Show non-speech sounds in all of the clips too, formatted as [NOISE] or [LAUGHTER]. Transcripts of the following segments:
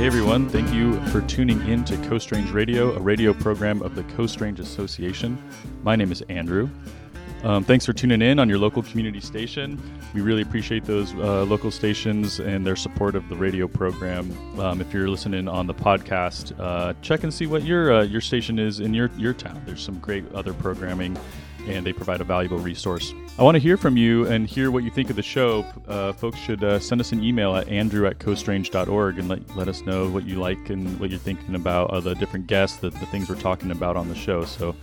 Hey, everyone. Thank you for tuning in to Coast Range Radio, a radio program of the Coast Range Association. My name is Andrew. Um, thanks for tuning in on your local community station. We really appreciate those uh, local stations and their support of the radio program. Um, if you're listening on the podcast, uh, check and see what your uh, your station is in your your town. There's some great other programming and they provide a valuable resource. I want to hear from you and hear what you think of the show. Uh, folks should uh, send us an email at andrew at coastrange.org and let, let us know what you like and what you're thinking about uh, the different guests, the, the things we're talking about on the show. So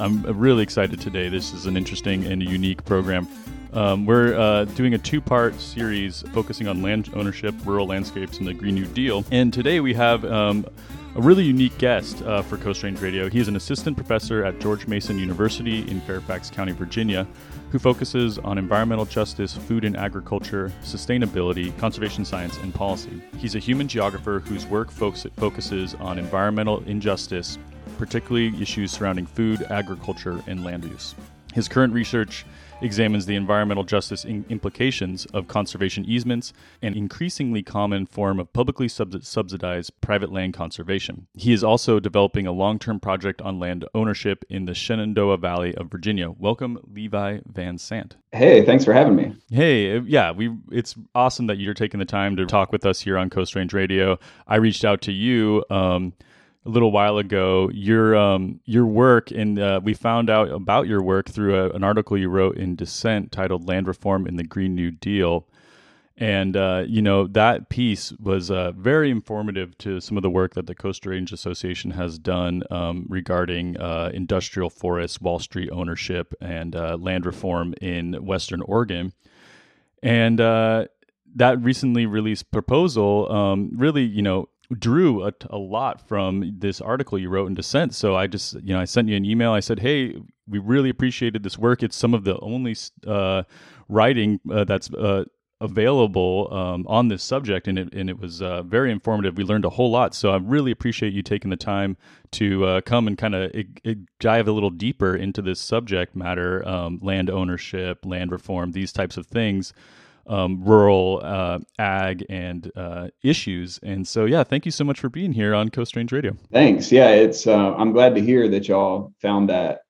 I'm really excited today. This is an interesting and unique program. Um, we're uh, doing a two part series focusing on land ownership, rural landscapes, and the Green New Deal. And today we have um, a really unique guest uh, for Coast Range Radio. He is an assistant professor at George Mason University in Fairfax County, Virginia, who focuses on environmental justice, food and agriculture, sustainability, conservation science, and policy. He's a human geographer whose work focuses on environmental injustice, particularly issues surrounding food, agriculture, and land use. His current research examines the environmental justice in- implications of conservation easements, an increasingly common form of publicly sub- subsidized private land conservation. He is also developing a long term project on land ownership in the Shenandoah Valley of Virginia. Welcome, Levi Van Sant. Hey, thanks for having me. Hey, yeah, we it's awesome that you're taking the time to talk with us here on Coast Range Radio. I reached out to you. Um, a little while ago your um, your work and uh, we found out about your work through a, an article you wrote in Dissent titled "Land Reform in the Green New Deal." And uh, you know that piece was uh, very informative to some of the work that the Coast Range Association has done um, regarding uh, industrial forests, Wall Street ownership, and uh, land reform in Western Oregon. And uh, that recently released proposal um, really, you know, drew a, a, lot from this article you wrote in Dissent. So I just, you know, I sent you an email. I said, hey, we really appreciated this work. It's some of the only uh, writing uh, that's uh, available um, on this subject, and it, and it was uh, very informative. We learned a whole lot. So I really appreciate you taking the time to uh, come and kind of dive a little deeper into this subject matter um, land ownership, land reform, these types of things um, rural uh, ag and uh, issues. And so, yeah, thank you so much for being here on Coast Range Radio. Thanks. Yeah, it's uh, I'm glad to hear that y'all found that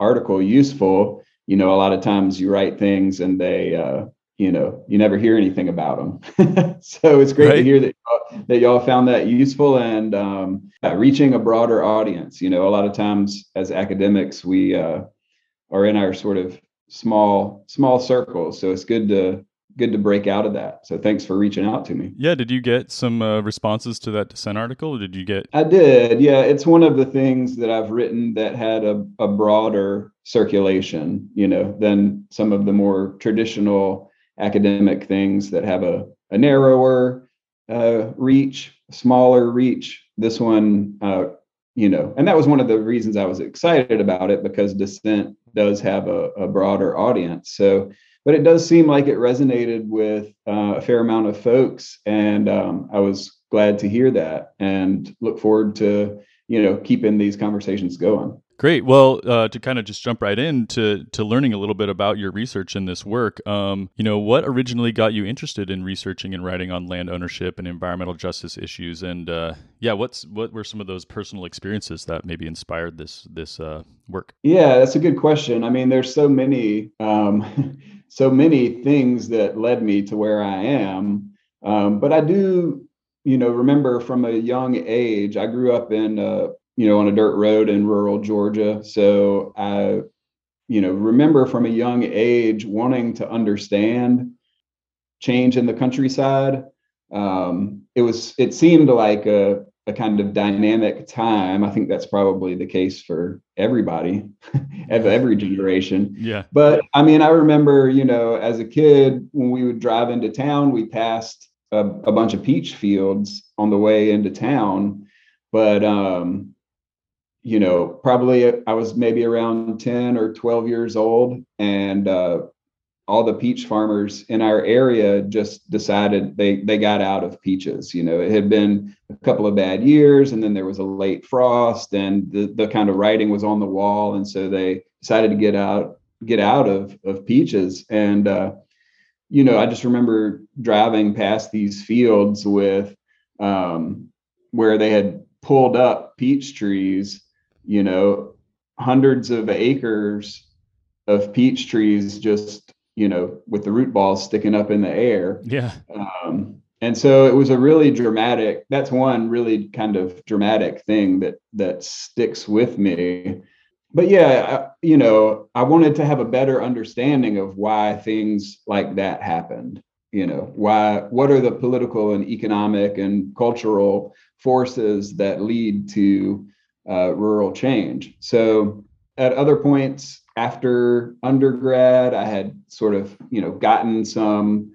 article useful. You know, a lot of times you write things and they, uh, you know, you never hear anything about them. [LAUGHS] so it's great right. to hear that y'all, that y'all found that useful and um, reaching a broader audience. You know, a lot of times as academics, we uh, are in our sort of small small circles. So it's good to good to break out of that. So thanks for reaching out to me. Yeah, did you get some uh, responses to that dissent article? Or did you get? I did. Yeah, it's one of the things that I've written that had a, a broader circulation, you know, than some of the more traditional academic things that have a, a narrower uh, reach, smaller reach. This one, uh, you know, and that was one of the reasons I was excited about it because dissent does have a, a broader audience. So but it does seem like it resonated with uh, a fair amount of folks, and um, I was glad to hear that, and look forward to you know keeping these conversations going. Great. Well, uh, to kind of just jump right in to to learning a little bit about your research in this work, um, you know, what originally got you interested in researching and writing on land ownership and environmental justice issues, and uh, yeah, what's what were some of those personal experiences that maybe inspired this this uh, work? Yeah, that's a good question. I mean, there's so many um, [LAUGHS] so many things that led me to where I am, um, but I do, you know, remember from a young age. I grew up in you know, on a dirt road in rural Georgia. So I, you know, remember from a young age wanting to understand change in the countryside. Um, it was, it seemed like a, a kind of dynamic time. I think that's probably the case for everybody [LAUGHS] of every generation. Yeah. But I mean, I remember, you know, as a kid, when we would drive into town, we passed a, a bunch of peach fields on the way into town. But um, you know, probably I was maybe around 10 or 12 years old, and uh, all the peach farmers in our area just decided they they got out of peaches. You know, it had been a couple of bad years, and then there was a late frost, and the the kind of writing was on the wall, and so they decided to get out get out of of peaches. And uh, you know, I just remember driving past these fields with um, where they had pulled up peach trees, you know, hundreds of acres of peach trees just, you know, with the root balls sticking up in the air. Yeah. Um, and so it was a really dramatic that's one really kind of dramatic thing that that sticks with me but yeah I, you know i wanted to have a better understanding of why things like that happened you know why what are the political and economic and cultural forces that lead to uh, rural change so at other points after undergrad i had sort of you know gotten some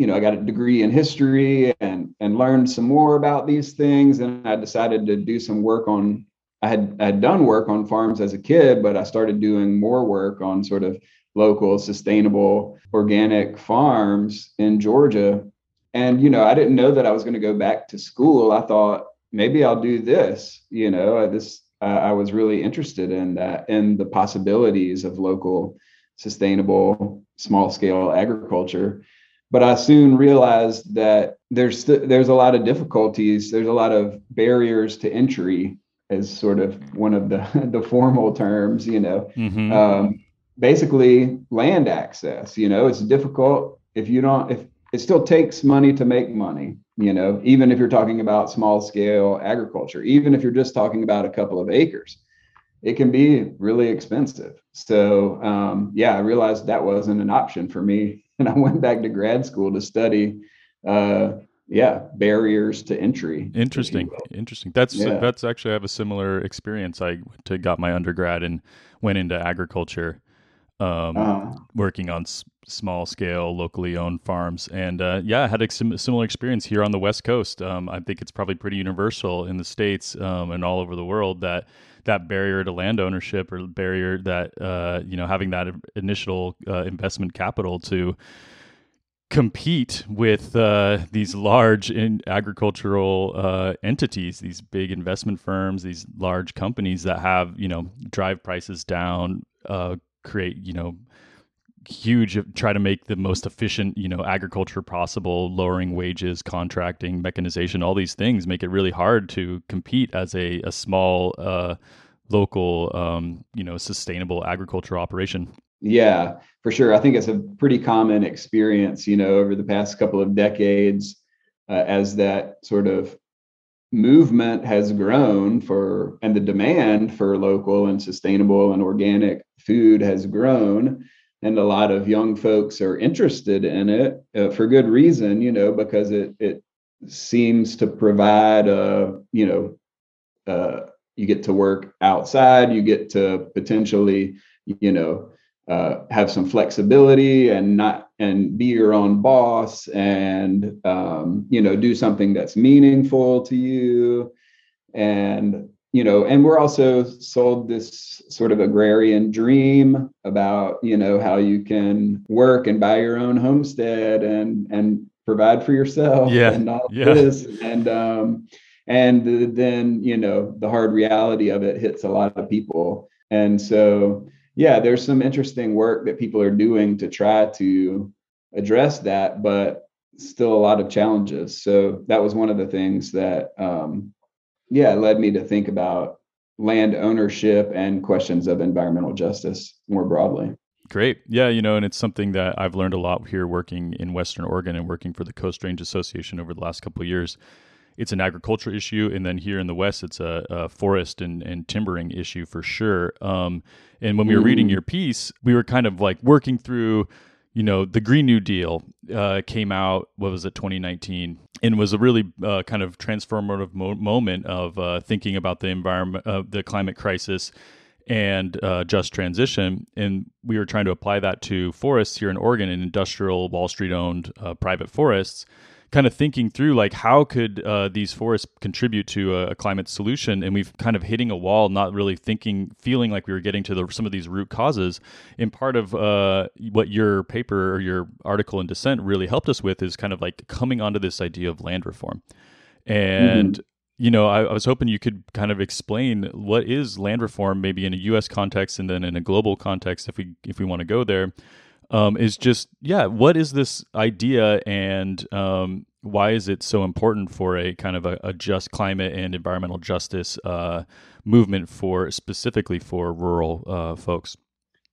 you know, I got a degree in history and and learned some more about these things. And I decided to do some work on. I had I had done work on farms as a kid, but I started doing more work on sort of local, sustainable, organic farms in Georgia. And you know, I didn't know that I was going to go back to school. I thought maybe I'll do this. You know, this uh, I was really interested in that and the possibilities of local, sustainable, small scale agriculture but I soon realized that there's st- there's a lot of difficulties. There's a lot of barriers to entry, as sort of one of the [LAUGHS] the formal terms. You know, mm-hmm. um, basically land access. You know, it's difficult if you don't if it still takes money to make money. You know, even if you're talking about small scale agriculture, even if you're just talking about a couple of acres, it can be really expensive. So um, yeah, I realized that wasn't an option for me [LAUGHS] and I went back to grad school to study uh, yeah barriers to entry interesting interesting that's yeah. that's actually i have a similar experience i to got my undergrad and went into agriculture um, uh, working on s- small scale locally owned farms. And uh, yeah i had a sim- similar experience here on the west coast. Um, i think it's probably pretty universal in the states um, and all over the world that that barrier to land ownership or barrier that uh, you know having that initial uh, investment capital to compete with uh, these large in agricultural uh, entities, these big investment firms, these large companies that have you know drive prices down, uh, create you know huge try to make the most efficient you know agriculture possible lowering wages contracting mechanization all these things make it really hard to compete as a, a small uh, local um, you know sustainable agriculture operation. Yeah for sure. I think it's a pretty common experience you know over the past couple of decades uh, as that sort of movement has grown for and the demand for local and sustainable and organic food has grown. And a lot of young folks are interested in it uh, for good reason you know because it it seems to provide a you know uh, you get to work outside you get to potentially you know uh, have some flexibility and not and be your own boss and um, you know do something that's meaningful to you. And you know and we're also sold this sort of agrarian dream about you know how you can work and buy your own homestead and and provide for yourself yeah and all yeah. this. And um and then you know the hard reality of it hits a lot of people. And so yeah there's some interesting work that people are doing to try to address that but still a lot of challenges so that was one of the things that um, yeah, led me to think about land ownership and questions of environmental justice more broadly. Great. Yeah, you know, and it's something that I've learned a lot here working in Western Oregon and working for the Coast Range Association over the last couple of years. It's an agriculture issue, and then here in the West, it's a, a forest and, and, timbering issue for sure. Um, and when we were reading your piece, we were kind of like working through you know, the Green New Deal uh, came out, what was it, 2019, and was a really uh, kind of transformative mo- moment of uh, thinking about the environment, uh, the climate crisis, and uh, just transition. And we were trying to apply that to forests here in Oregon and industrial Wall Street owned uh, private forests kind of thinking through like how could uh, these forests contribute to a, a, climate solution? And we've kind of hitting a wall not really thinking feeling like we were getting to the, some of these root causes. And part of uh, what your paper or your article in dissent really helped us with is kind of like coming onto this idea of land reform. And mm-hmm. you know I, I was hoping you could kind of explain what is land reform maybe in a us context and then in a global context if we if we want to go there um, is just yeah, what is this idea and um, why is it so important for a kind of a, a just climate and environmental justice uh, movement for specifically for rural uh, folks?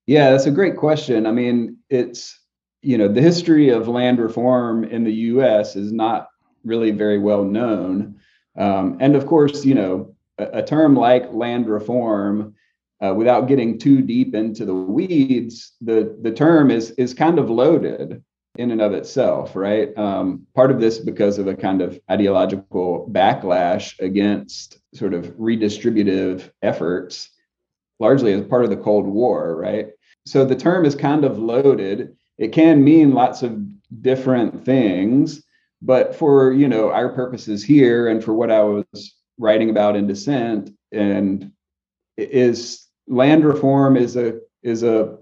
Yeah, that's a great question. I mean, it's you know the history of land reform in the U.S. is not really very well known, um, and of course, you know, a, a term like land reform uh, without getting too deep into the weeds, the the term is is kind of loaded in and of itself, right? Um, part of this because of a kind of ideological backlash against sort of redistributive efforts, largely as part of the Cold War, right? So the term is kind of loaded. It can mean lots of different things, but for you know our purposes here and for what I was writing about in dissent and is land reform is a is a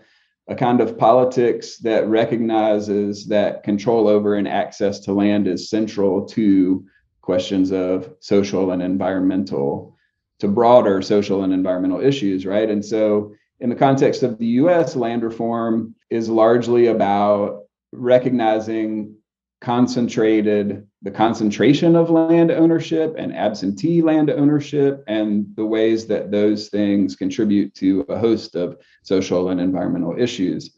a kind of politics that recognizes that control over and access to land is central to questions of social and environmental to broader social and environmental issues right? And so in the context of the US land reform is largely about recognizing concentrated the concentration of land ownership and absentee land ownership and the ways that those things contribute to a host of social and environmental issues.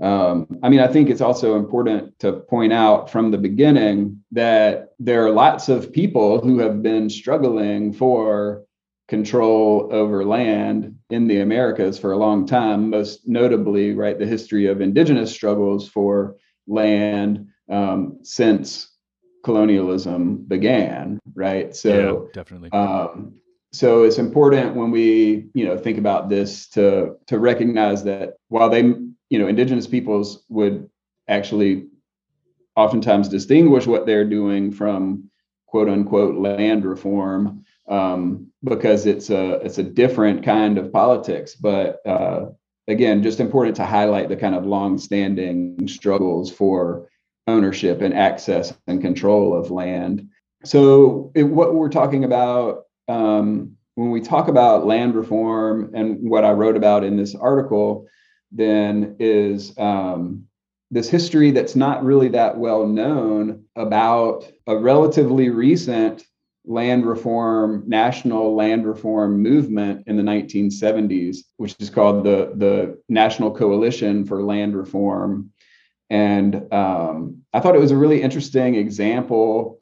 Um, I mean, I think it's also important to point out from the beginning that there are lots of people who have been struggling for control over land in the Americas for a long time, most notably, right, the history of indigenous struggles for land um, since colonialism began, right? So yeah, definitely. Um, so it's important when we you know think about this to to recognize that while they you know indigenous peoples would actually oftentimes distinguish what they're doing from quote unquote land reform um, because it's a it's a different kind of politics but uh, again just important to highlight the kind of long-standing struggles for ownership and access and control of land. So, it, what we're talking about um, when we talk about land reform and what I wrote about in this article, then is um, this history that's not really that well known about a relatively recent land reform, national land reform movement in the 1970s, which is called the, the National Coalition for Land Reform. And um, I thought it was a really interesting example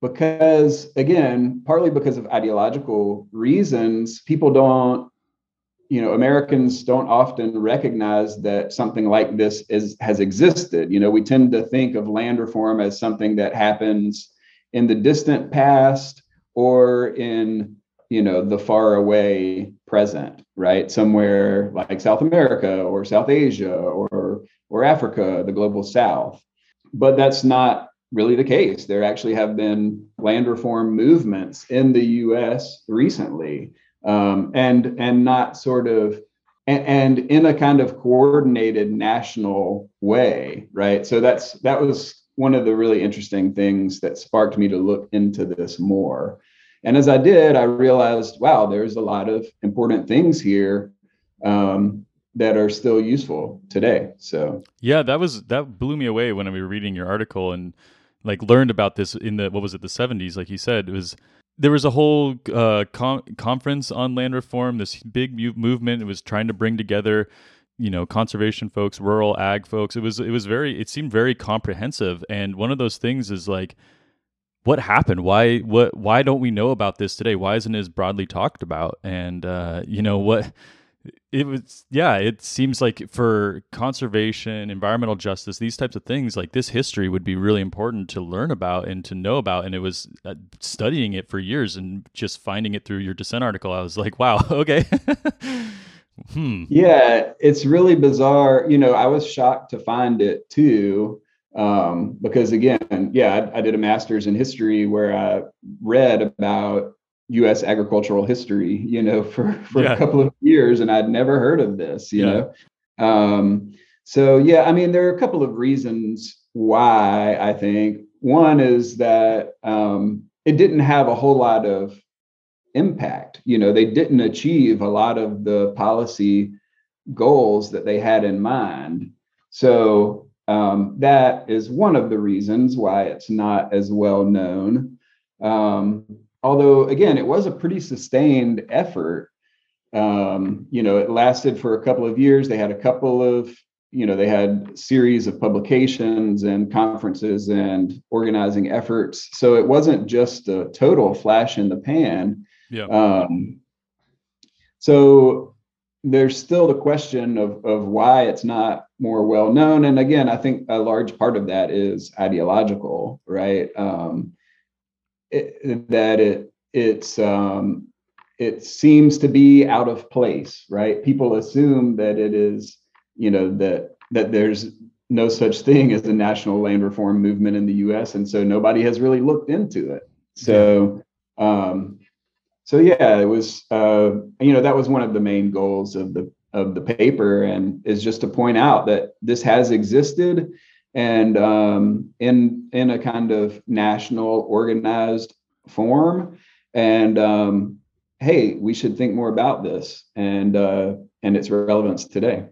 because, again, partly because of ideological reasons, people don't, you know, Americans don't often recognize that something like this is has existed. You know, we tend to think of land reform as something that happens in the distant past or in you know the far away present right somewhere like south america or south asia or or Africa, the global south. But that's not really the case. There actually have been land reform movements in the US recently, um, and, and not sort of and, in a kind of coordinated national way, right? So that's that was one of the really interesting things that sparked me to look into this more. And as I did, I realized, wow, there's a lot of important things here um, that are still useful today. So yeah, that was that blew me away when we were reading your article and like learned about this in the what was it the 70s like you said it was there was a whole uh, con- conference on land reform this big mu- movement. It was trying to bring together you know conservation folks rural ag folks. It was it was very it seemed very comprehensive. And one of those things is like what happened? Why what why don't we know about this today? Why isn't it as broadly talked about? And uh, you know what it was yeah it seems like for conservation environmental justice these types of things like this history would be really important to learn about and to know about. And it was uh, studying it for years and just finding it through your dissent article i was like wow [LAUGHS] okay. [LAUGHS] Hmm. Yeah it's really bizarre. You know i was shocked to find it too um, because again yeah I, I did a master's in history where i read about U.S. agricultural history, you know, [LAUGHS] for for yeah. a couple of years, and I'd never heard of this, you yeah. know. Um, so yeah, I mean, there are a couple of reasons why I think. One is that um, it didn't have a whole lot of impact. You know, they didn't achieve a lot of the policy goals that they had in mind. So um, that is one of the reasons why it's not as well known. Um, although, again, it was a pretty sustained effort. Um, you know, it lasted for a couple of years. They had a couple of, you know, they had series of publications and conferences and organizing efforts. So it wasn't just a total flash in the pan. Yeah. Um, so there's still the question of, of why it's not more well known. And again, I think a large part of that is ideological, right? Um, it, that it it's um, it seems to be out of place, right? People assume that it is, you know, that that there's no such thing as a national land reform movement in the U.S., and so nobody has really looked into it. So um, so yeah, it was uh, you know that was one of the main goals of the of the paper, and is just to point out that this has existed, and um, in in a kind of national organized form, and um, hey, we should think more about this and uh, and its relevance today.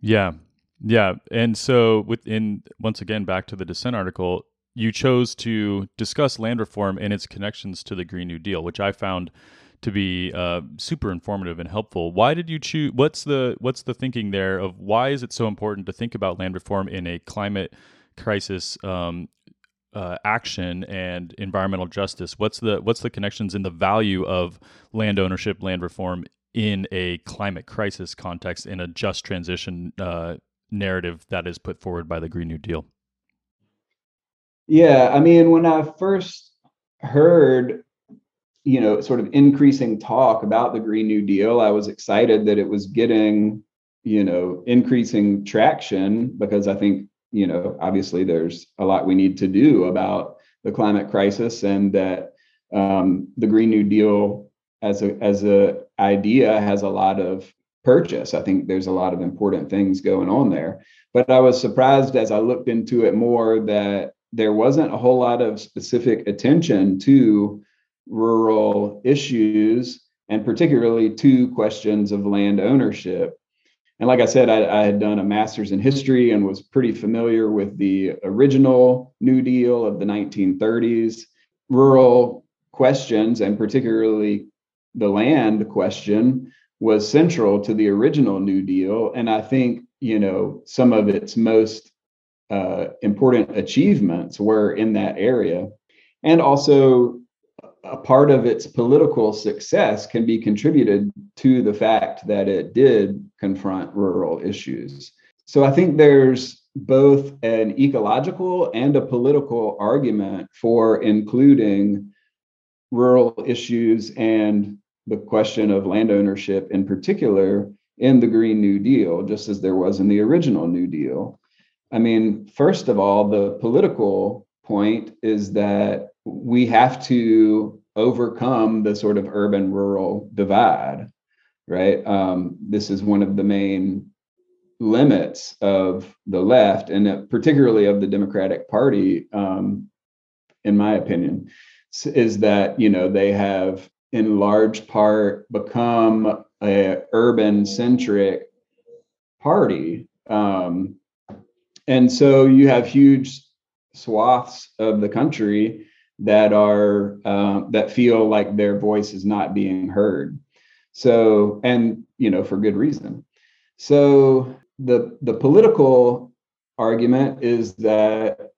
Yeah, yeah, and so within once again back to the dissent article, you chose to discuss land reform and its connections to the Green New Deal, which I found to be uh, super informative and helpful. Why did you choose? What's the what's the thinking there of why is it so important to think about land reform in a climate crisis um, uh, action and environmental justice? What's the what's the connections in the value of land ownership, land reform in a climate crisis context in a just transition uh, narrative that is put forward by the Green New Deal? Yeah, I mean, when I first heard, you know, sort of increasing talk about the Green New Deal, I was excited that it was getting, you know, increasing traction because I think, you know, obviously there's a lot we need to do about the climate crisis and that um, the Green New Deal as a as a idea has a lot of purchase. I think there's a lot of important things going on there. But I was surprised as I looked into it more that there wasn't a whole lot of specific attention to rural issues and particularly two questions of land ownership. And like I said, I, I, had done a master's in history and was pretty familiar with the original New Deal of the 1930s. Rural questions, and particularly the land question, was central to the original New Deal. And I think, you know, some of its most uh, important achievements were in that area. And also, a part of its political success can be contributed to the fact that it did confront rural issues. So I think there's both an ecological and a political argument for including rural issues and the question of land ownership in particular in the Green New Deal, just as there was in the original New Deal. I mean, first of all, the political point is that we have to overcome the sort of urban rural divide, right? Um, this is one of the main limits of the left and particularly of the Democratic Party, um, in my opinion, is that, you know, they have in large part become a urban centric party. Um, and so you have huge swaths of the country that are uh, that feel like their voice is not being heard. So and you know for good reason. So the the political argument is that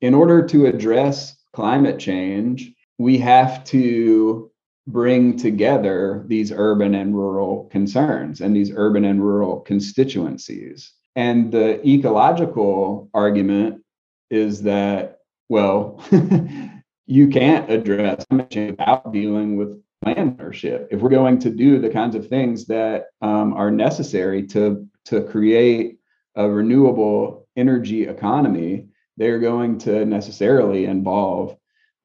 in order to address climate change we have to bring together these urban and rural concerns and these urban and rural constituencies. And the ecological argument is that, well, [LAUGHS] you can't address without dealing with land ownership. If we're going to do the kinds of things that um, are necessary to, to create a renewable energy economy, they're going to necessarily involve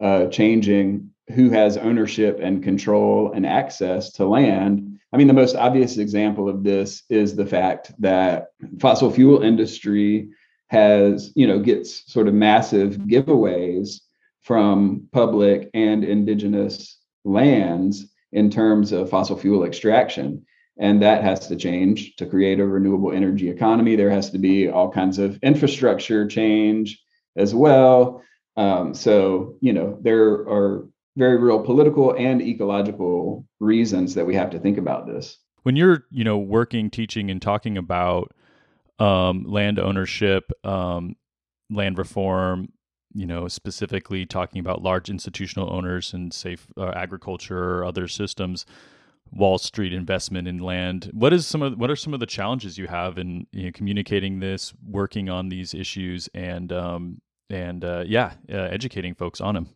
uh, changing who has ownership and control and access to land I mean, the most obvious example of this is the fact that fossil fuel industry has, you know, gets sort of massive giveaways from public and indigenous lands in terms of fossil fuel extraction. and that has to change to create a renewable energy economy. There has to be all kinds of infrastructure change as well. Um, so, you know, there are very real political and ecological reasons that we have to think about this. When you're, you know, working, teaching, and talking about um, land ownership, um, land reform, you know, specifically talking about large institutional owners and safe uh, agriculture or other systems, Wall Street investment in land. What is some of what are some of the challenges you have in you know, communicating this, working on these issues, and um, and uh, yeah, uh, educating folks on them?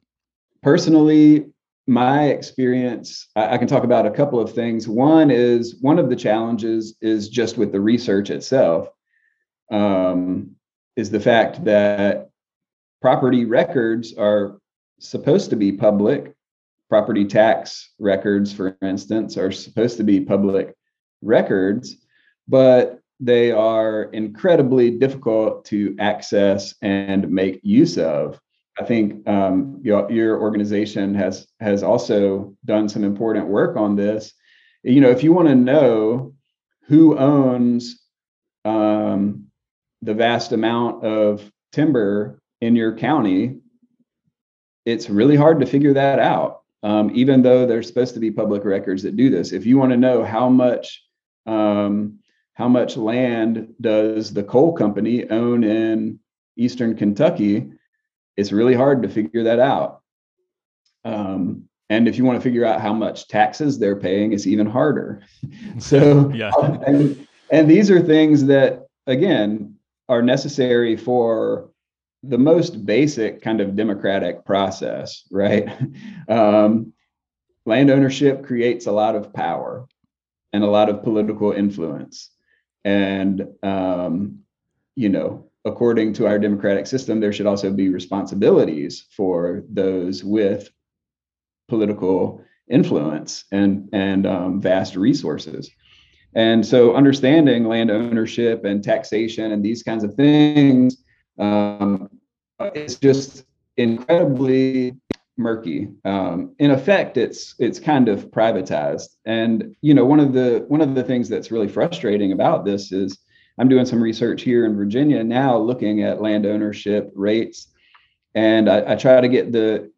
Personally, my experience, I, I can talk about a couple of things. One is one of the challenges is just with the research itself. Um, is the fact that property records are supposed to be public. Property tax records, for instance, are supposed to be public records, but they are incredibly difficult to access and make use of. I think um, your, your organization has has also done some important work on this. You know, if you want to know who owns um, the vast amount of timber in your county, it's really hard to figure that out. Um, even though there's supposed to be public records that do this. If you want to know how much um, how much land does the coal company own in eastern Kentucky, it's really hard to figure that out. Um, and if you want to figure out how much taxes they're paying, it's even harder. [LAUGHS] so, yeah. [LAUGHS] and, and these are things that, again, are necessary for the most basic kind of democratic process, right? [LAUGHS] Um, land ownership creates a lot of power and a lot of political influence. And, um, you know, according to our democratic system, there should also be responsibilities for those with political influence and, and um, vast resources. And so, understanding land ownership and taxation and these kinds of things um, is just incredibly murky. Um, in effect, it's it's kind of privatized. And you know, one of the one of the things that's really frustrating about this is I'm doing some research here in Virginia now, looking at land ownership rates, and I, I try to get the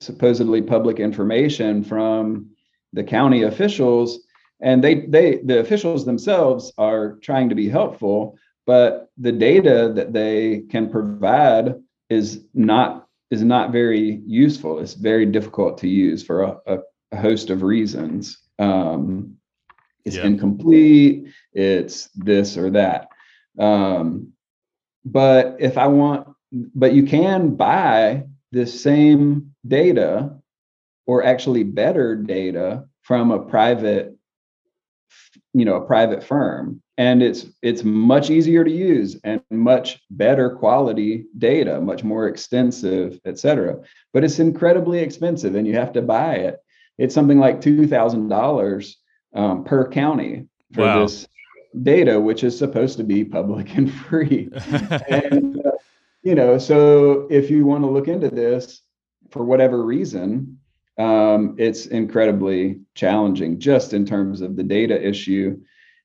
supposedly public information from the county officials and they they the officials themselves are trying to be helpful but the data that they can provide is not is not very useful. It's very difficult to use for a, a, a host of reasons. Um, it's yeah. incomplete it's this or that. Um, but if i want but you can buy the same data or actually better data from a private you know a private firm and it's it's much easier to use and much better quality data much more extensive et cetera but it's incredibly expensive and you have to buy it it's something like $2000 um, per county for wow. this data which is supposed to be public and free [LAUGHS] and uh, you know so if you want to look into this for whatever reason um, it's incredibly challenging just in terms of the data issue.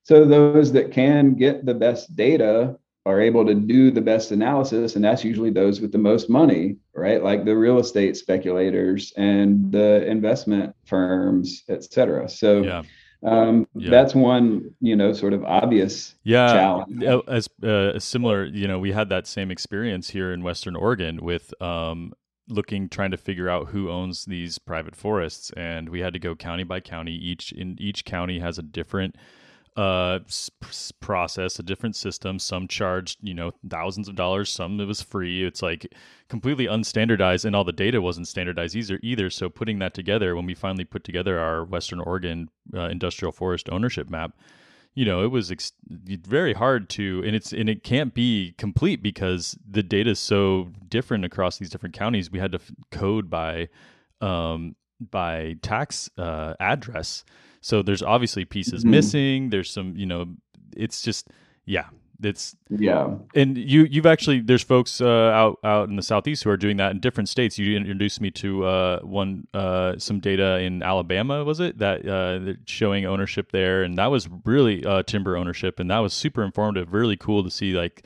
So those that can get the best data are able to do the best analysis, and that's usually those with the most money, right? Like the real estate speculators and the investment firms, et cetera. So yeah. Um, yeah. that's one you know sort of obvious yeah challenge. as uh, similar you know we had that same experience here in western oregon with um, looking trying to figure out who owns these private forests and we had to go county by county each in each county has a different uh process a different system. Some charged you know thousands of dollars. Some it was free. It's like completely unstandardized and all the data wasn't standardized either either. So putting that together when we finally put together our western oregon uh, industrial forest ownership map you know it was ex- very hard to and it's and it can't be complete because the data is so different across these different counties. We had to f- code by um by tax uh address so there's obviously pieces mm-hmm. missing there's some you know it's just yeah it's yeah. And you you've actually there's folks uh, out out in the southeast who are doing that in different states. You introduced me to uh, one uh, some data in Alabama, was it that uh, showing ownership there, and that was really uh, timber ownership, and that was super informative. Really cool to see like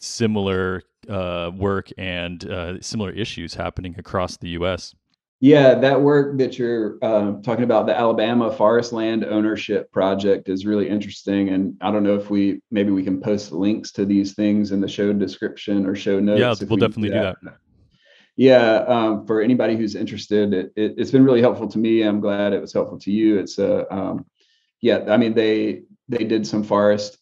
similar uh, work and similar issues happening across the U.S. Yeah, that work that you're uh, talking about, the Alabama Forest Land Ownership Project, is really interesting. And I don't know if we maybe we can post links to these things in the show description or show notes. Yeah, we'll we definitely do that. Do that. Yeah, um, for anybody who's interested, it, it, has been really helpful to me. I'm glad it was helpful to you. It's a um, yeah, I mean they they did some forest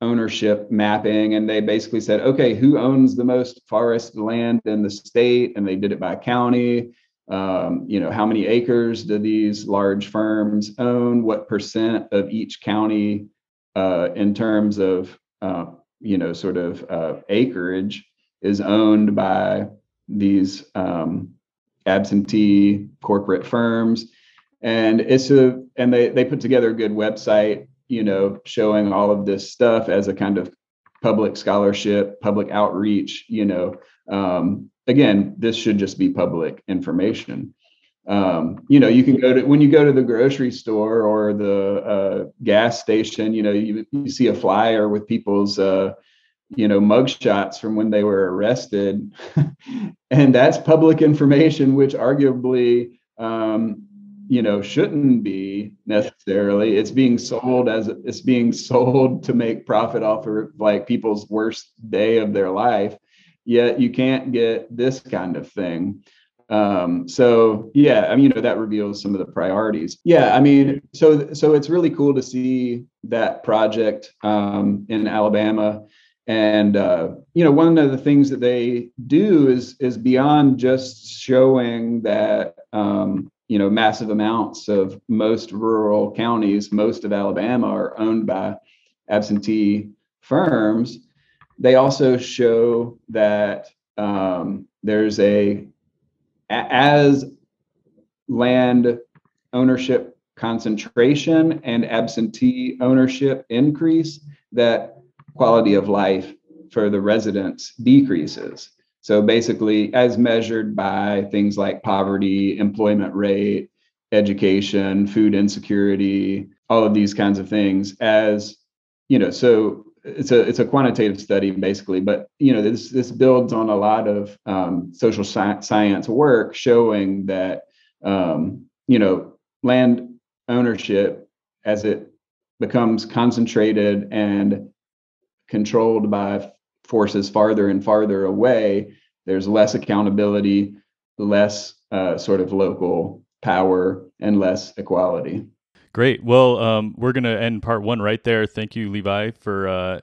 ownership mapping and they basically said okay who owns the most forest land in the state and they did it by county um, you know how many acres do these large firms own? What percent of each county uh, in terms of uh, you know sort of uh, acreage is owned by these um, absentee corporate firms? And it's a and they they put together a good website you know showing all of this stuff as a kind of public scholarship public outreach you know um, again, this should just be public information. Um, you know, you can go to when you go to the grocery store or the uh, gas station. You know, you, you see a flyer with people's uh, you know mugshots from when they were arrested, [LAUGHS] and that's public information, which arguably um, you know shouldn't be necessarily. It's being sold as it's being sold to make profit off of like people's worst day of their life yet you can't get this kind of thing. Um so yeah i mean you know that reveals some of the priorities. Yeah i mean so so it's really cool to see that project um in alabama. And uh you know one of the things that they do is is beyond just showing that um you know massive amounts of most rural counties most of alabama are owned by absentee firms they also show that um, there's a as land ownership concentration and absentee ownership increase that quality of life for the residents decreases. So basically as measured by things like poverty employment rate education food insecurity all of these kinds of things as you know so it's a it's a quantitative study basically, but you know this this builds on a lot of um, social sci- science work showing that um, you know land ownership as it becomes concentrated and controlled by forces farther and farther away, there's less accountability, less uh, sort of local power, and less equality. Great. Well, um, we're going to end part one right there. Thank you, Levi, for uh,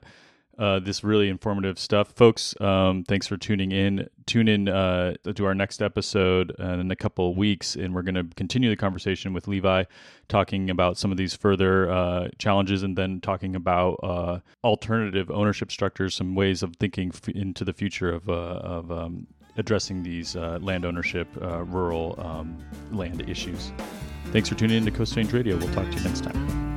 uh, this really informative stuff. Folks, um, thanks for tuning in. Tune in uh, to our next episode in a couple weeks, and we're going to continue the conversation with Levi, talking about some of these further uh, challenges and then talking about uh, alternative ownership structures, some ways of thinking f- into the future of, uh, of um, addressing these land ownership, rural um, land issues. Thanks for tuning in to Coast Range Radio. We'll talk to you next time.